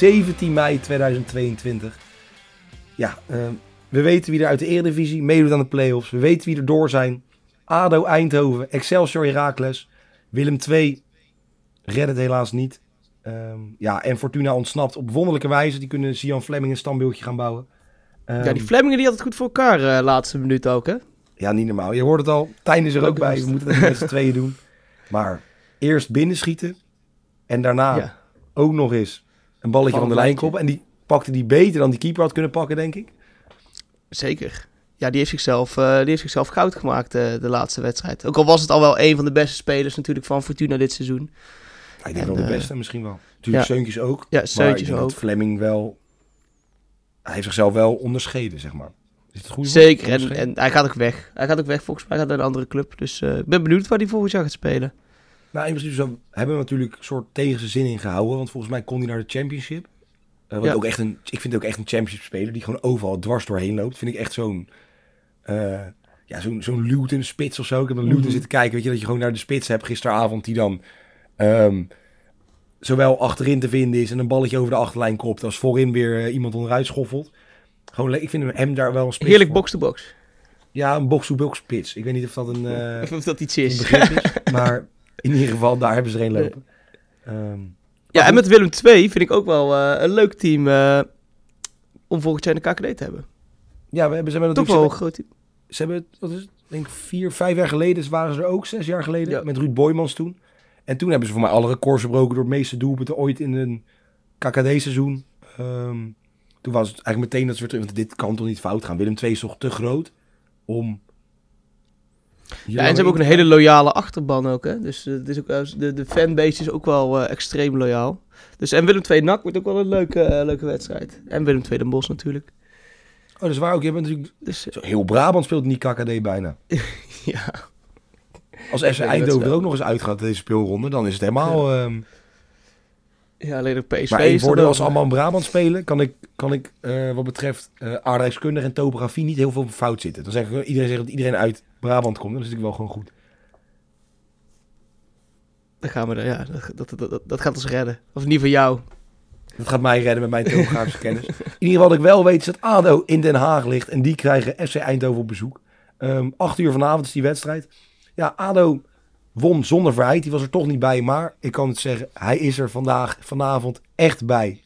17 mei 2022. Ja, ehm, we weten wie er uit de Eredivisie meedoet aan de play-offs. We weten wie er door zijn. ADO Eindhoven, Excelsior Heracles, Willem II redt het helaas niet. Ehm, ja, en Fortuna ontsnapt op wonderlijke wijze. Die kunnen Sian Fleming een standbeeldje gaan bouwen. ja, Ehm, die Flemingen die had het goed voor elkaar eh laatste minuut ook, hè? Ja, niet normaal. Je hoort het al. Tijn is er ook Ook bij. We moeten het met z'n tweeën doen. Maar eerst binnenschieten. En daarna Ja. ook nog eens een balletje Van de lijn koppen. En die pakte die beter dan die keeper had kunnen pakken, denk ik. Zeker. Ja, die heeft zichzelf, eh, die heeft zichzelf goud gemaakt eh, de laatste wedstrijd. Ook al was het al wel een van de beste spelers natuurlijk van Fortuna dit seizoen. Ja, ik denk En, wel de eh, beste misschien wel. Natuurlijk ja. Seuntjes ook. Ja, Seuntjes ook. Fleming wel... Hij heeft zichzelf wel onderscheiden, zeg maar. Is het goed? Zeker. En, en hij gaat ook weg. Hij gaat ook weg volgens mij. Hij gaat naar een andere club. Dus ik ben benieuwd waar hij volgend jaar gaat spelen. Nou, in principe zo, hebben we natuurlijk een soort tegen zijn zin in gehouden. Want volgens mij kon hij naar de championship. Eh, wat Ja. ook echt een, ik vind het ook echt een championship speler. Die gewoon overal dwars doorheen loopt. Vind ik echt zo'n... eh, ja, zo'n zo'n Luton spits of zo. Ik heb een Luton Mhm. zitten kijken. Weet je, dat je gewoon naar de spits hebt gisteravond. Die dan ehm, zowel achterin te vinden is en een balletje over de achterlijn kopt. Als voorin weer eh, iemand onderuit schoffelt. Gewoon, ik vind hem daar wel een spits Heerlijk box-to-box. Ja, een box-to-box spits. Ik weet niet of dat een... eh, Of dat iets is. maar in ieder geval, daar hebben ze er een lopen. Ehm, Ja, en met Willem II vind ik ook wel eh, een leuk team eh, om volgend jaar in de KKD te hebben. ja, we hebben, ze hebben Toch natuurlijk... wel een Ze, groot team. hebben, ze hebben, wat is het? Ik denk vier, vijf jaar geleden waren ze er ook. Zes jaar geleden. Ja. Met Ruud Boymans toen. En toen hebben ze voor mij alle records verbroken door het meeste doelpunten ooit in een KKD-seizoen. Ehm, toen was het eigenlijk meteen dat ze weer terug... Want dit kan toch niet fout gaan. Willem II is toch te groot om... Ja, en ze hebben ook een hele loyale achterban ook, hè. Dus eh, het is ook, wel- de, de fanbase is ook wel eh, extreem loyaal. Dus en Willem II NAC wordt ook wel een leuke, eh, leuke wedstrijd. En Willem II Den Bosch natuurlijk. Oh, dat is waar ook. Je hebt natuurlijk... Dus eh, heel Brabant speelt niet KKD bijna. ja, Als FC Eindhoven er ook nog eens uitgaat deze speelronde, dan is het helemaal... ehm, ja, alleen ook PSV Maar één voordeel, als ze allemaal in Brabant spelen, kan ik, kan ik eh, wat betreft eh aardrijkskunde en topografie niet heel veel fout zitten. Dan zeg ik, iedereen zegt dat iedereen uit Brabant komt, dan is het wel gewoon goed. Dan gaan we er, ja, dat, dat, dat, gaat ons redden. Of niet van jou. Dat gaat mij redden met mijn topografische kennis. In ieder geval wat ik wel weet is dat ADO in Den Haag ligt en die krijgen FC Eindhoven op bezoek. Ehm acht uur vanavond is die wedstrijd. Ja, ADO won zonder verheid, die was er toch niet bij, maar ik kan het zeggen, hij is er vandaag, vanavond echt bij.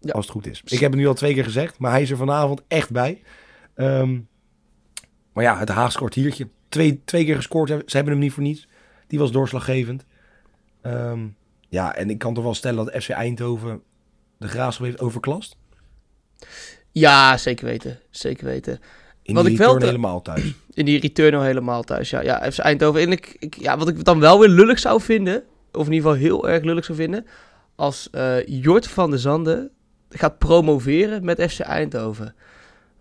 Ja. Als het goed is. Ik heb het nu al twee keer gezegd, maar hij is er vanavond echt bij. Ehm, maar ja, het Haagse kwartiertje. Twee, twee keer gescoord, ze hebben hem niet voor niets. Die was doorslaggevend. Ehm, ja, en ik kan toch wel stellen dat FC Eindhoven de graafschap heeft overklast. Ja, zeker weten. Zeker weten. In Wat die ik wel return te- helemaal thuis. In die return al helemaal thuis. Ja, ja FC Eindhoven. En ik, ik, ja, wat ik dan wel weer lullig zou vinden, of in ieder geval heel erg lullig zou vinden, als eh Jort van der Zanden gaat promoveren met FC Eindhoven.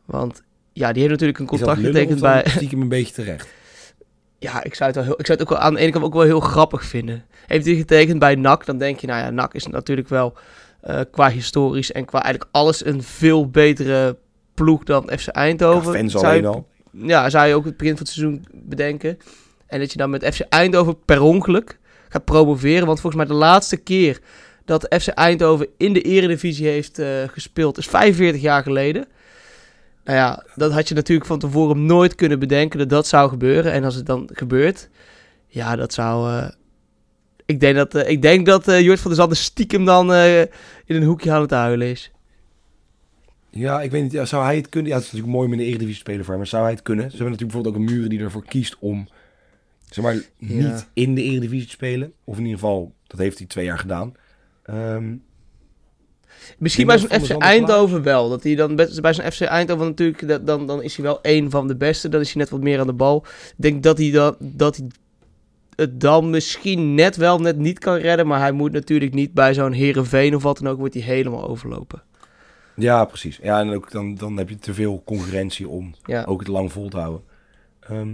Want ja, die heeft natuurlijk een contract getekend bij... Stiekem een beetje terecht. Ja, ik zou het, wel heel, ik zou het ook wel aan de ene kant ook wel heel grappig vinden. Heeft hij getekend bij NAC, dan denk je, nou ja, NAC is natuurlijk wel eh, qua historisch en qua eigenlijk alles een veel betere ploeg dan FC Ja, Eindhoven. fans Zou alleen je- al. ja, zou je ook het begin van het seizoen bedenken. En dat je dan met FC Eindhoven per ongeluk gaat promoveren. Want volgens mij de laatste keer dat FC Eindhoven in de eredivisie heeft eh, gespeeld is 45 jaar geleden. Nou ja, dat had je natuurlijk van tevoren nooit kunnen bedenken dat dat zou gebeuren. En als het dan gebeurt, ja, dat zou... eh, ik denk dat, eh, ik denk dat Jort van der Zanden stiekem dan in een hoekje aan het huilen is. Ja, ik weet niet. Ja, zou hij het kunnen? Ja, het is natuurlijk mooi om in de Eredivisie te spelen voor hem. Maar zou hij het kunnen? Ze hebben natuurlijk bijvoorbeeld ook een muren die ervoor kiest om zeg maar, niet Ja. in de Eredivisie te spelen. Of in ieder geval, dat heeft hij twee jaar gedaan. Ehm, Misschien bij zo'n FC Eindhoven wel. Dat hij dan bij zo'n FC Eindhoven natuurlijk, dan, dan is hij wel één van de beste. Dan is hij net wat meer aan de bal. Ik denk dat hij, dan, dat hij het dan misschien net wel, net niet kan redden. Maar hij moet natuurlijk niet bij zo'n Herenveen of wat dan ook, wordt hij helemaal overlopen. ja, precies. Ja, en ook dan, dan heb je te veel concurrentie om Ja, ook het lang vol te houden. Ehm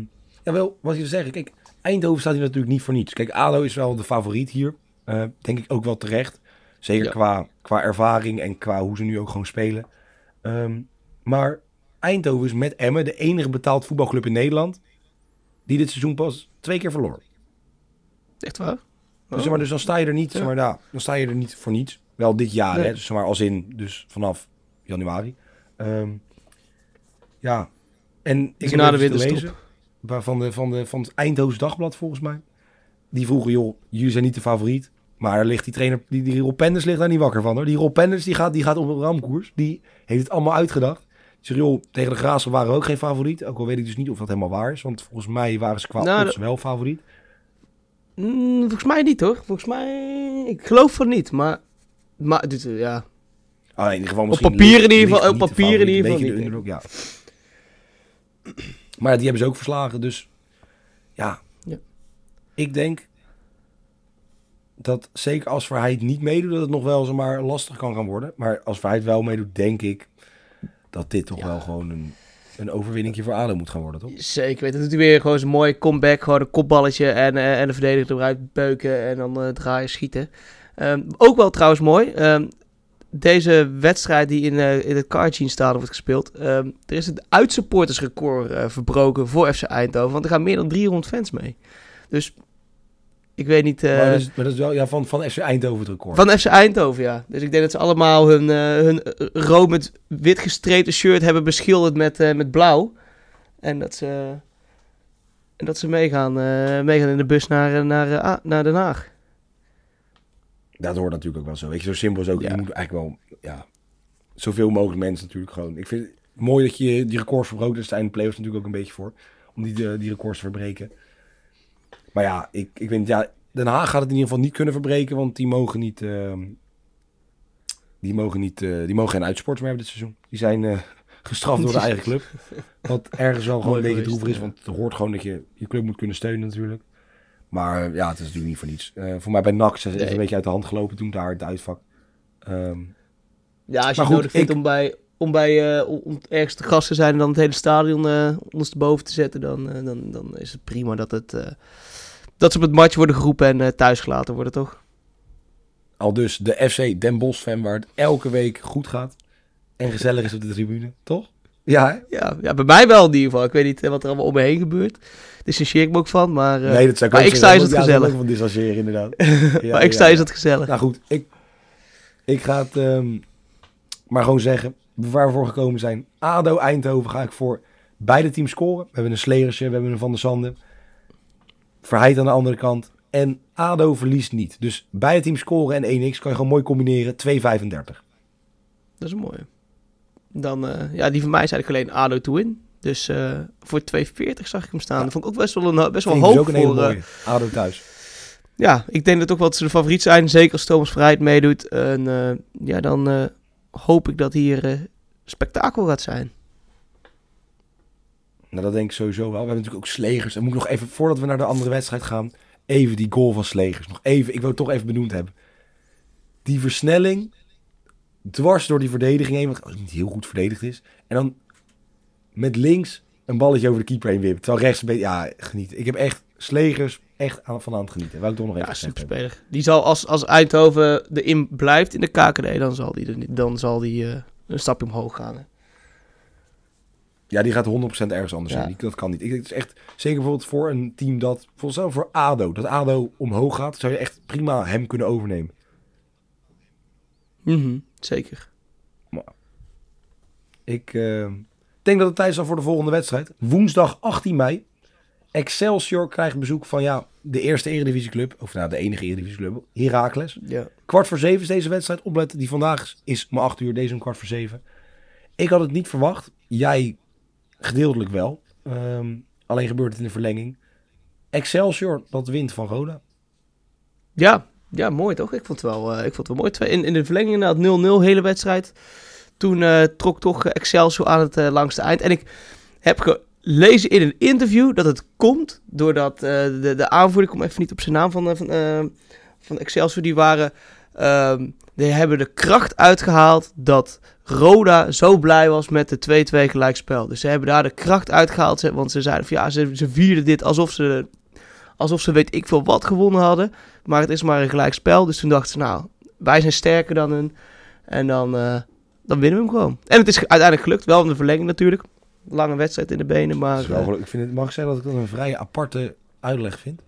ja, wel, wat je wil zeggen. Kijk, Eindhoven staat hier natuurlijk niet voor niets. Kijk, ADO is wel de favoriet hier. Eh, denk ik ook wel terecht. Zeker Ja. qua, qua ervaring en qua hoe ze nu ook gewoon spelen. Ehm, maar Eindhoven is met Emmen de enige betaald voetbalclub in Nederland... die dit seizoen pas twee keer verloor. echt waar? Dus, zeg maar, dus dan sta je er niet, Ja. zeg maar, nou, dan sta je er niet voor niets. Wel dit jaar, Nee. hè? Dus, zeg maar als in, dus vanaf januari. Ehm, ja, en ik Dus heb na de winterstop. van, de, van, de, van het Eindhoven Dagblad volgens mij. Die vroegen, joh, jullie zijn niet de favoriet. Maar ligt die trainer, die, die Rob Penders ligt daar niet wakker van hoor. Die Rob Penders die gaat, die gaat op een ramkoers. Die heeft het allemaal uitgedacht. Zegt, joh, tegen de Graafschap waren we ook geen favoriet. Ook al weet ik dus niet of dat helemaal waar is. Want volgens mij waren ze qua Nou, wel favoriet. Mm, volgens mij niet hoor. Volgens mij, ik geloof van niet. Maar, maar dit, eh, ja. Ah, in ieder geval Op misschien papier in ieder geval- op papier in ieder geval niet, ja. Maar die hebben ze ook verslagen, dus ja. Ja. Ik denk dat zeker als Verheid niet meedoet, dat het nog wel zomaar lastig kan gaan worden. Maar als Verheid wel meedoet, denk ik dat dit toch Ja. wel gewoon een, een overwinningje voor ADO moet gaan worden, toch? Zeker weten. Dan doet hij weer gewoon zo'n mooi comeback. Gewoon een kopballetje en, eh, en de verdediger eruit beuken en dan eh, draaien, schieten. Ehm, ook wel trouwens mooi. ehm, deze wedstrijd die in, eh, in het Cargene Stadion wordt gespeeld. ehm, er is het uitsupportersrecord verbroken voor FC Eindhoven. Want er gaan meer dan 300 fans mee. Dus ik weet niet... eh, maar, dat is, maar dat is wel ja, van, van FC Eindhoven het record. Van FC Eindhoven, ja. Dus ik denk dat ze allemaal hun, eh, hun eh, rood met wit gestreepte shirt hebben beschilderd met, eh, met blauw. En dat ze, en dat ze meegaan, eh, meegaan in de bus naar, eh, naar, eh, naar Den Haag. Dat hoort natuurlijk ook wel zo. Weet je, zo simpel is ook. Ja. Je moet eigenlijk wel, ja, zoveel mogelijk mensen natuurlijk gewoon. Ik vind het mooi dat je die records verbroken. Daar zijn de playoffs natuurlijk ook een beetje voor. Om die, eh, die records te verbreken. Maar ja, ik, ik vind, ja, Den Haag gaat het in ieder geval niet kunnen verbreken. Want die mogen niet, ehm, die mogen niet, eh, die mogen geen uitsporters meer hebben dit seizoen. Die zijn eh, gestraft door de eigen club. Wat ergens wel gewoon een beetje droevig is. Want het hoort gewoon dat je je club moet kunnen steunen natuurlijk. Maar eh, ja, het is natuurlijk niet voor niets. Voor mij bij NAC is het Nee. een beetje uit de hand gelopen toen daar het uitvak. Ehm, Ja, als je het goed, nodig vindt ik- om, bij, om, bij, om, ergens te gast te zijn en dan het hele stadion eh ondersteboven te zetten, dan, dan, dan is het prima dat, het, dat ze op het match worden geroepen en eh, thuis gelaten worden, toch? al dus de FC Den Bosch fan waar het elke week goed gaat. En gezellig is op de tribune, toch? Ja, hè? Ja, ja, bij mij wel in ieder geval. Ik weet niet eh, wat er allemaal om me heen gebeurt. Distancieer ik me ook van, maar, eh, nee, dat zou ik maar ook ik zeggen. sta is het Ja, gezellig. ook van distancieren inderdaad. Ja, maar ik ja, sta ja. is het gezellig. Nou goed, ik, ik ga het ehm, maar gewoon zeggen. Waar we voor gekomen zijn. ADO Eindhoven ga ik voor beide teams scoren. We hebben een Sleersje, we hebben een Van der Sanden. Verheid aan de andere kant. En ADO verliest niet. Dus beide teams scoren en 1x kan je gewoon mooi combineren. 2,35. Dat is een mooie. Dan, eh, ja, die van mij is eigenlijk alleen ADO to win. Dus eh, voor 2,40 zag ik hem staan. Ja. Dat vond ik ook best wel, een, best wel ik dus hoog ook een hele voor... eh, mooie. ADO thuis. ja, ik denk dat ook wel dat ze de favoriet zijn. Zeker als Thomas Verheid meedoet. En ja, dan hoop ik dat hier spektakel gaat zijn. Nou, dat denk ik sowieso wel. We hebben natuurlijk ook Slegers. En moet ik nog even, voordat we naar de andere wedstrijd gaan, even die goal van Slegers. Nog even, ik wil het toch even benoemd hebben. Die versnelling, dwars door die verdediging heen, wat niet heel goed verdedigd is. En dan met links een balletje over de keeper heen wippen. Terwijl rechts een beetje, ja, genieten. Ik heb echt Slegers echt aan, van aan het genieten. Wou ik toch nog even Ja, superspeler. Die zal als, als Eindhoven erin blijft in de KKD, dan zal die, er dan zal die eh, een stapje omhoog gaan. hè. Ja, die gaat 100% ergens anders Ja. zijn. Die, dat kan niet. Ik, het is echt, zeker bijvoorbeeld voor een team dat, zelf voor ADO, dat ADO omhoog gaat, zou je echt prima hem kunnen overnemen. Mhm, zeker. Ik eh, denk dat het tijd is al voor de volgende wedstrijd. Woensdag 18 mei. Excelsior krijgt bezoek van ja, de eerste eredivisieclub. Of nou, de enige eredivisieclub. Heracles. Ja. Kwart voor zeven is deze wedstrijd. Opletten, die vandaag is, is om 8 uur. Deze om kwart voor zeven. Ik had het niet verwacht. Jij gedeeltelijk wel. Ehm, alleen gebeurt het in de verlenging. Excelsior, dat wint van Roda. Ja, ja, mooi toch? Ik vond het wel, eh, ik vond het wel mooi. In, in de verlenging inderdaad 0-0, hele wedstrijd. Toen eh, trok toch eh, Excelsior aan het langste eind. En ik heb gelezen in een interview dat het komt doordat de, de aanvoerder, ik kom even niet op zijn naam van, van, van Excelsior, die waren... ehm, die hebben de kracht uitgehaald dat Roda zo blij was met de 2-2 gelijkspel. Dus ze hebben daar de kracht uitgehaald. ze- Want ze zeiden van ja, ze, ze vierden dit alsof ze, alsof ze weet ik veel wat gewonnen hadden. Maar het is maar een gelijk spel. Dus toen dachten ze, nou, wij zijn sterker dan hun. En dan, eh, dan winnen we hem gewoon. En het is uiteindelijk gelukt. Wel in de verlenging natuurlijk. Lange wedstrijd in de benen. Maar wel eh, ik vind het, mag ik zeggen dat ik dat een vrij aparte uitleg vind?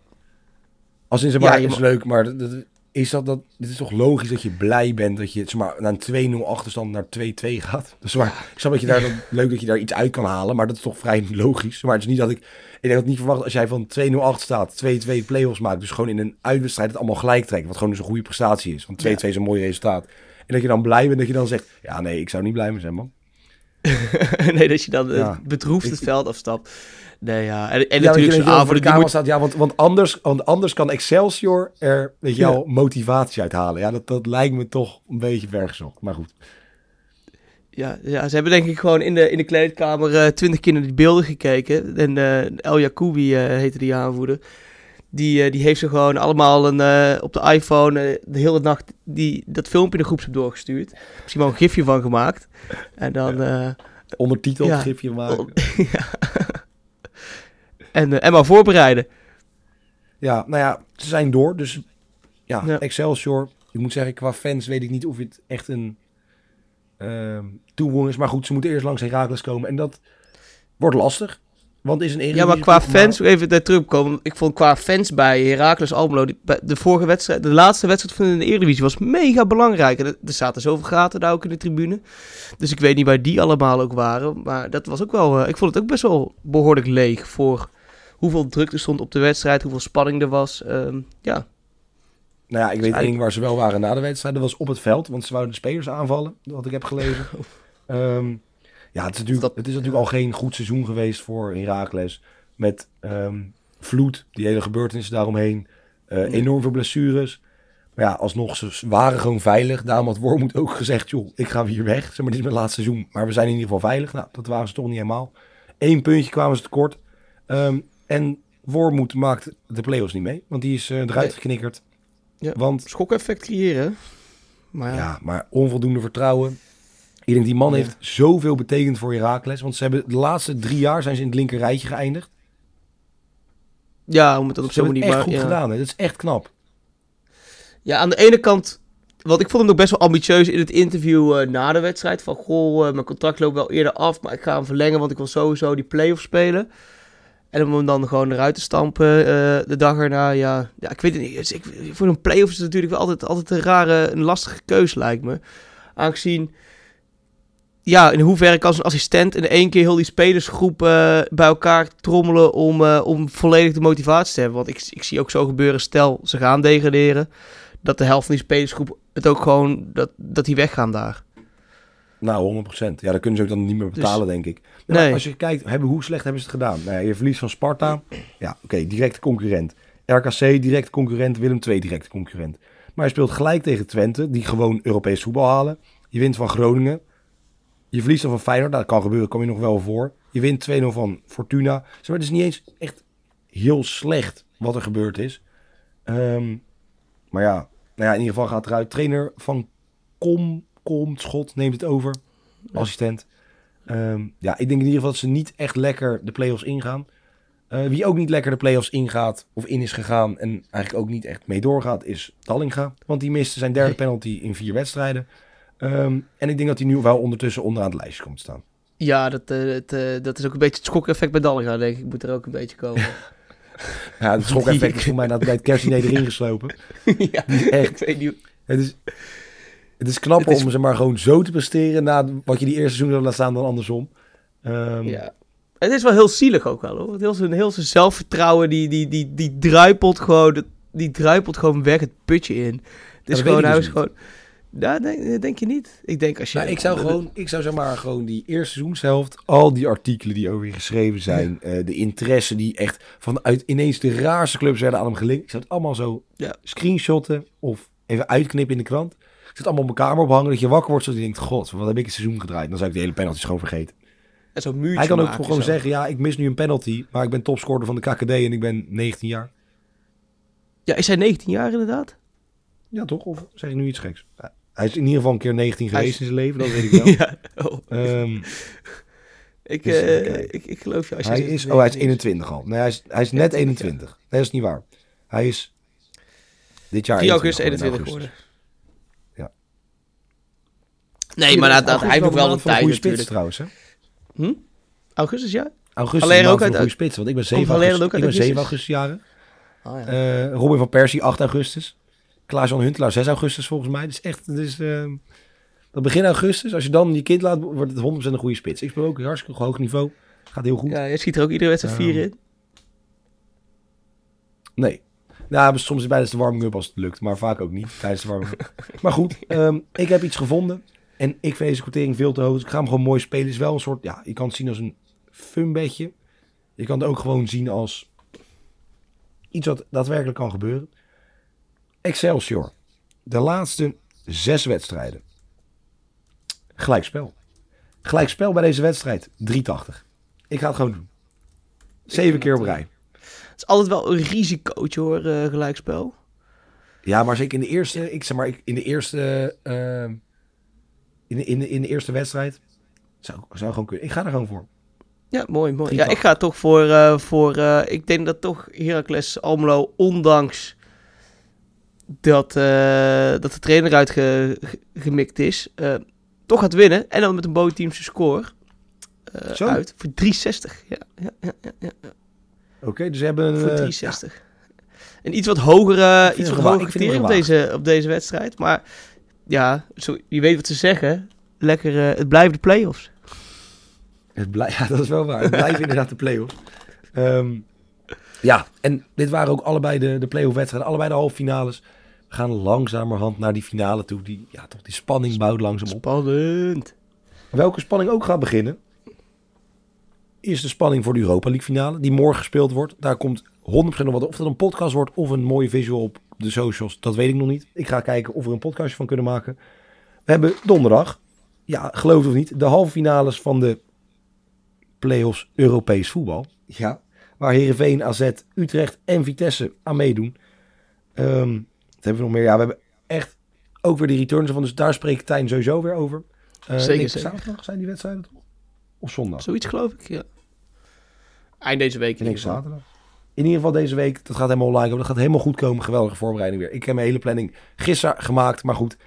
Als in zeg Ja, maar, is mag- leuk, maar dat, dat- is dat, dat, het is toch logisch dat je blij bent dat je zeg maar, na een 2-0 achterstand naar 2-2 gaat. Dus maar, ik snap dat je daar dan, leuk dat je daar iets uit kan halen, maar dat is toch vrij logisch. Maar het is niet dat ik, ik denk dat niet verwacht als jij van 2-0 achter staat, 2-2 play-offs maakt, dus gewoon in een uitwedstrijd het allemaal gelijk trekt, wat gewoon dus een goede prestatie is. Want 2-2 is een mooi resultaat. En dat je dan blij bent dat je dan zegt, ja nee, ik zou niet blij mee zijn man. nee, dat je dan eh, Ja. bedroefd Ik- het veld afstapt. Nee, ja. En, en ja, natuurlijk zo'n de die moet... staat, ja, want, want, anders, want anders kan Excelsior er, weet je Ja. wel, motivatie uithalen. Ja, dat, dat lijkt me toch een beetje vergezocht, maar goed. Ja, ja, ze hebben denk ik gewoon in de, in de kleedkamer eh, twintig keer naar die beelden gekeken. En eh, El Jacoubi eh, heette die aanvoerder. Die, die heeft ze gewoon allemaal een, op de iPhone de hele nacht die, dat filmpje in de groep doorgestuurd. Misschien wel een gifje van gemaakt. En dan... eh, Ondertiteld, Ja. gifje maken. ja. En, eh, en maar voorbereiden. Ja, nou ja, ze zijn door. Dus ja, Ja. Excelsior. Ik moet zeggen, qua fans weet ik niet of het echt een ehm toevoeging is. Maar goed, ze moeten eerst langs Herakles komen. En dat wordt lastig. Want is een Ja, maar qua fans, even daar terugkomen. Ik vond qua fans bij Heracles Almelo, die- de vorige wedstrijd, de laatste wedstrijd van de Eredivisie was mega belangrijk. En er, er zaten zoveel gaten daar ook in de tribune. Dus ik weet niet waar die allemaal ook waren. Maar dat was ook wel, eh, ik vond het ook best wel behoorlijk leeg voor hoeveel druk er stond op de wedstrijd, hoeveel spanning er was. Ehm, ja, Nou ja, ik weet eigenlijk- één ding waar ze wel waren na de wedstrijd. Dat was op het veld. Want ze wouden de spelers aanvallen. Wat ik heb gelezen. Ehm, ja, het is, natuurlijk, Dat- het is natuurlijk al geen goed seizoen geweest voor Herakles. Met ehm, vloed, die hele gebeurtenissen daaromheen. Nee. Enorm veel blessures. Maar ja, alsnog, ze waren gewoon veilig. Daarom had Wormoed ook gezegd, joh, ik ga hier weg. Zeg maar, dit is mijn laatste seizoen. Maar we zijn in ieder geval veilig. Nou, dat waren ze toch niet helemaal. Eén puntje kwamen ze tekort. Ehm, en Wormoed maakt de play-offs niet mee. Want die is eh, eruit Nee. geknikkerd. Ja. Want schok-effect creëren. Maar ja, ja, maar onvoldoende vertrouwen. Ik denk die man Ja. heeft zoveel betekend voor Herakles. Want ze hebben de laatste drie jaar zijn ze in het linker rijtje geëindigd. ja om het dan op Ze zo'n hebben manier... het echt maar- goed gedaan. Hè? Dat is echt knap. Ja, aan de ene kant, want ik vond hem ook best wel ambitieus in het interview eh, na de wedstrijd. Van, goh, eh, mijn contract loopt wel eerder af, maar ik ga hem verlengen, want ik wil sowieso die play-off spelen. En om hem dan gewoon eruit te stampen eh, de dag erna, ja, ja ik weet het niet. Ik, voor een play-off is het natuurlijk wel altijd, altijd een rare, een lastige keuze lijkt me. Aangezien, ja, in hoeverre kan zo'n assistent in één keer heel die spelersgroep eh, bij elkaar trommelen om, eh, om volledig de motivatie te hebben. Want ik, ik zie ook zo gebeuren, stel ze gaan degraderen dat de helft van die spelersgroep het ook gewoon, dat, dat die weggaan daar. Nou, 100%. Ja, dat kunnen ze ook dan niet meer betalen, denk ik. Nou, Dus- Nee. Als je kijkt, hebben, hoe slecht hebben ze het gedaan? Nou ja, je verliest van Sparta. Ja, oké, directe concurrent. RKC, directe concurrent. Willem II, directe concurrent. Maar je speelt gelijk tegen Twente, die gewoon Europees voetbal halen. Je wint van Groningen. Je verliest dan van Feyenoord. Nou, dat kan gebeuren, kom je nog wel voor. Je wint 2-0 van Fortuna. Maar, het is niet eens echt heel slecht wat er gebeurd is. Ehm, maar ja, nou ja, in ieder geval gaat eruit. Trainer van Kom, Kom, Schot neemt het over. Assistent. Ehm, ja, ik denk in ieder geval dat ze niet echt lekker de play-offs ingaan. Eh, wie ook niet lekker de play-offs ingaat of in is gegaan en eigenlijk ook niet echt mee doorgaat, is Dallinga. Want die miste zijn derde penalty in vier wedstrijden. Ehm, en ik denk dat hij nu wel ondertussen onderaan het lijstje komt te staan. Ja, dat, eh, het, eh, dat is ook een beetje het schok-effect bij Dallinga, denk ik. Moet er ook een beetje komen. Ja, het schok-effect is voor mij bij het kerstdiner erin geslopen. ja, Echt. ik weet niet. Het is, het is is- om ze maar gewoon zo te presteren na wat je die eerste seizoen laten staan dan andersom. Ehm, Ja. Het is wel heel zielig ook wel, hoor. Heel zijn, heel zijn zelfvertrouwen, die, die, die, die druipelt gewoon, die druipelt gewoon weg het putje in. Het is gewoon, hij dus is gewoon... Denk, denk je niet? Ik denk als je... Nou, ik zou gewoon, ik zou zeg maar gewoon die eerste seizoenshelft, al die artikelen die over je geschreven zijn, eh, de interesse die echt vanuit ineens de raarste clubs werden aan hem gelinkt. Ik zou het allemaal zo Ja. screenshotten of even uitknippen in de krant. Het allemaal op mijn kamer ophangen, dat je wakker wordt, zodat je denkt, god, wat heb ik het seizoen gedraaid? Dan zou ik de hele penalties gewoon vergeten. En zo'n muurtje Hij kan ook gewoon zo. zeggen, ja, ik mis nu een penalty, maar ik ben topscorer van de KKD en ik ben 19 jaar. Ja, is hij 19 jaar inderdaad? Ja, toch? Of zeg ik nu iets geks? Hij is in ieder geval een keer 19 Hij geweest is- in zijn leven, dat weet ik wel. ja. Oh. Ehm, Ik, Dus eh, ik, ik geloof je. Als je hij is, oh, hij is 19 21 al. Nee, hij is, hij is net 21, 21. Nee, dat is niet waar. Hij is dit jaar 3 augustus 21 21 geworden, geworden. Nee, maar dat, hij heeft ook wel een tijd natuurlijk. trouwens, hè? Hm? Augustus, ja? Augustus Alleen een ook uit- goede spits, want ik ben 7 Komt Valera augustus, ook ik ben 7 augustus? jaren. Oh, ja. Eh, Robin van Persie 8 augustus. Klaas-Jan Huntelaar 6 augustus volgens mij. Dus echt, dus, uh, dat begin augustus, als je dan je kind laat, wordt het 100% een goede spits. Ik speel ook hartstikke hoog niveau. Gaat heel goed. Ja, je schiet er ook iedere wedstrijd 4 in. Nee. Nou, soms is bij de warming-up als het lukt, maar vaak ook niet tijdens de warming-up. maar goed, um, ik heb iets gevonden en ik vind deze quotering veel te hoog. Dus ik ga hem gewoon mooi spelen. Het is wel een soort, ja, je kan het zien als een funbedje. Je kan het ook gewoon zien als iets wat daadwerkelijk kan gebeuren. Excelsior. De laatste zes wedstrijden. Gelijkspel. Gelijkspel bij deze wedstrijd. 380. Ik ga het gewoon doen. Zeven keer op rij. Het is altijd wel een risicootje hoor, uh, gelijkspel. Ja, maar zeker in de eerste, ik zeg maar, in de eerste, uh, in, de, in, de, in de eerste wedstrijd zou, zou gewoon kunnen. Ik ga er gewoon voor. Ja, mooi, mooi. Ja, ik ga toch voor, uh, voor uh, ik denk dat toch Heracles Almelo, ondanks dat, uh, dat de trainer uitgemikt is, toch gaat winnen. En dan met een bootteamse score uit voor 360. Ja, ja, ja, ja, ja. Oké, okay, dus ze hebben... Voor 360. Ja. Een iets wat hogere, iets wat hogere op deze, op deze wedstrijd. Maar ja, zo, je weet wat ze zeggen. Lekker, het blijven de play-offs. Het blij, ja, dat is wel waar. Het blijven inderdaad de play-offs. Um, ja, en dit waren ook allebei de, de play-off wedstrijden. Allebei de halve finales. We gaan langzamerhand naar die finale toe. Die, ja, toch die spanning bouwt langzaam op. Spannend. Welke spanning ook gaat beginnen... is de spanning voor de Europa League finale. Die morgen gespeeld wordt. Daar komt 100% op wat. Of dat een podcast wordt of een mooie visual op de socials. Dat weet ik nog niet. Ik ga kijken of we een podcastje van kunnen maken. We hebben donderdag... Ja, geloof het of niet. De halve finales van de play-offs Europees voetbal. Ja. Waar Heerenveen, AZ, Utrecht en Vitesse aan meedoen. Um, wat hebben we nog meer? Ja, we hebben echt ook weer de returns van. Dus daar spreekt Tijn sowieso weer over. Uh, zeker, zeker. Zaterdag zijn die wedstrijden toch? Of zondag? Zoiets geloof ik, ja. Eind deze week. Geval. zaterdag. In ieder geval deze week. Dat gaat helemaal online komen. Dat gaat helemaal goed komen. Geweldige voorbereiding weer. Ik heb mijn hele planning gisteren gemaakt. Maar goed,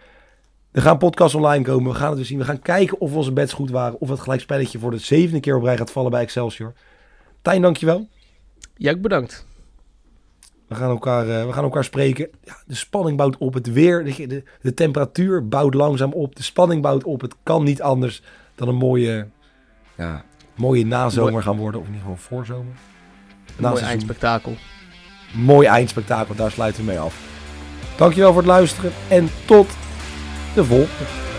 er gaan podcasts online komen. We gaan het dus zien. We gaan kijken of onze bets goed waren. Of het gelijkspelletje voor de zevende keer op rij gaat vallen bij Excelsior. Tijn, dankjewel. Ja, bedankt. We gaan elkaar, uh, we gaan elkaar spreken. Ja, de spanning bouwt op. Het weer, de, de, de, temperatuur bouwt langzaam op. De spanning bouwt op. Het kan niet anders dan een mooie, ja, mooie nazomer gaan worden. Of in ieder geval voorzomer. Mooi eindspektakel. Mooi eindspektakel. Daar sluiten we mee af. Dankjewel voor het luisteren. En tot de volgende.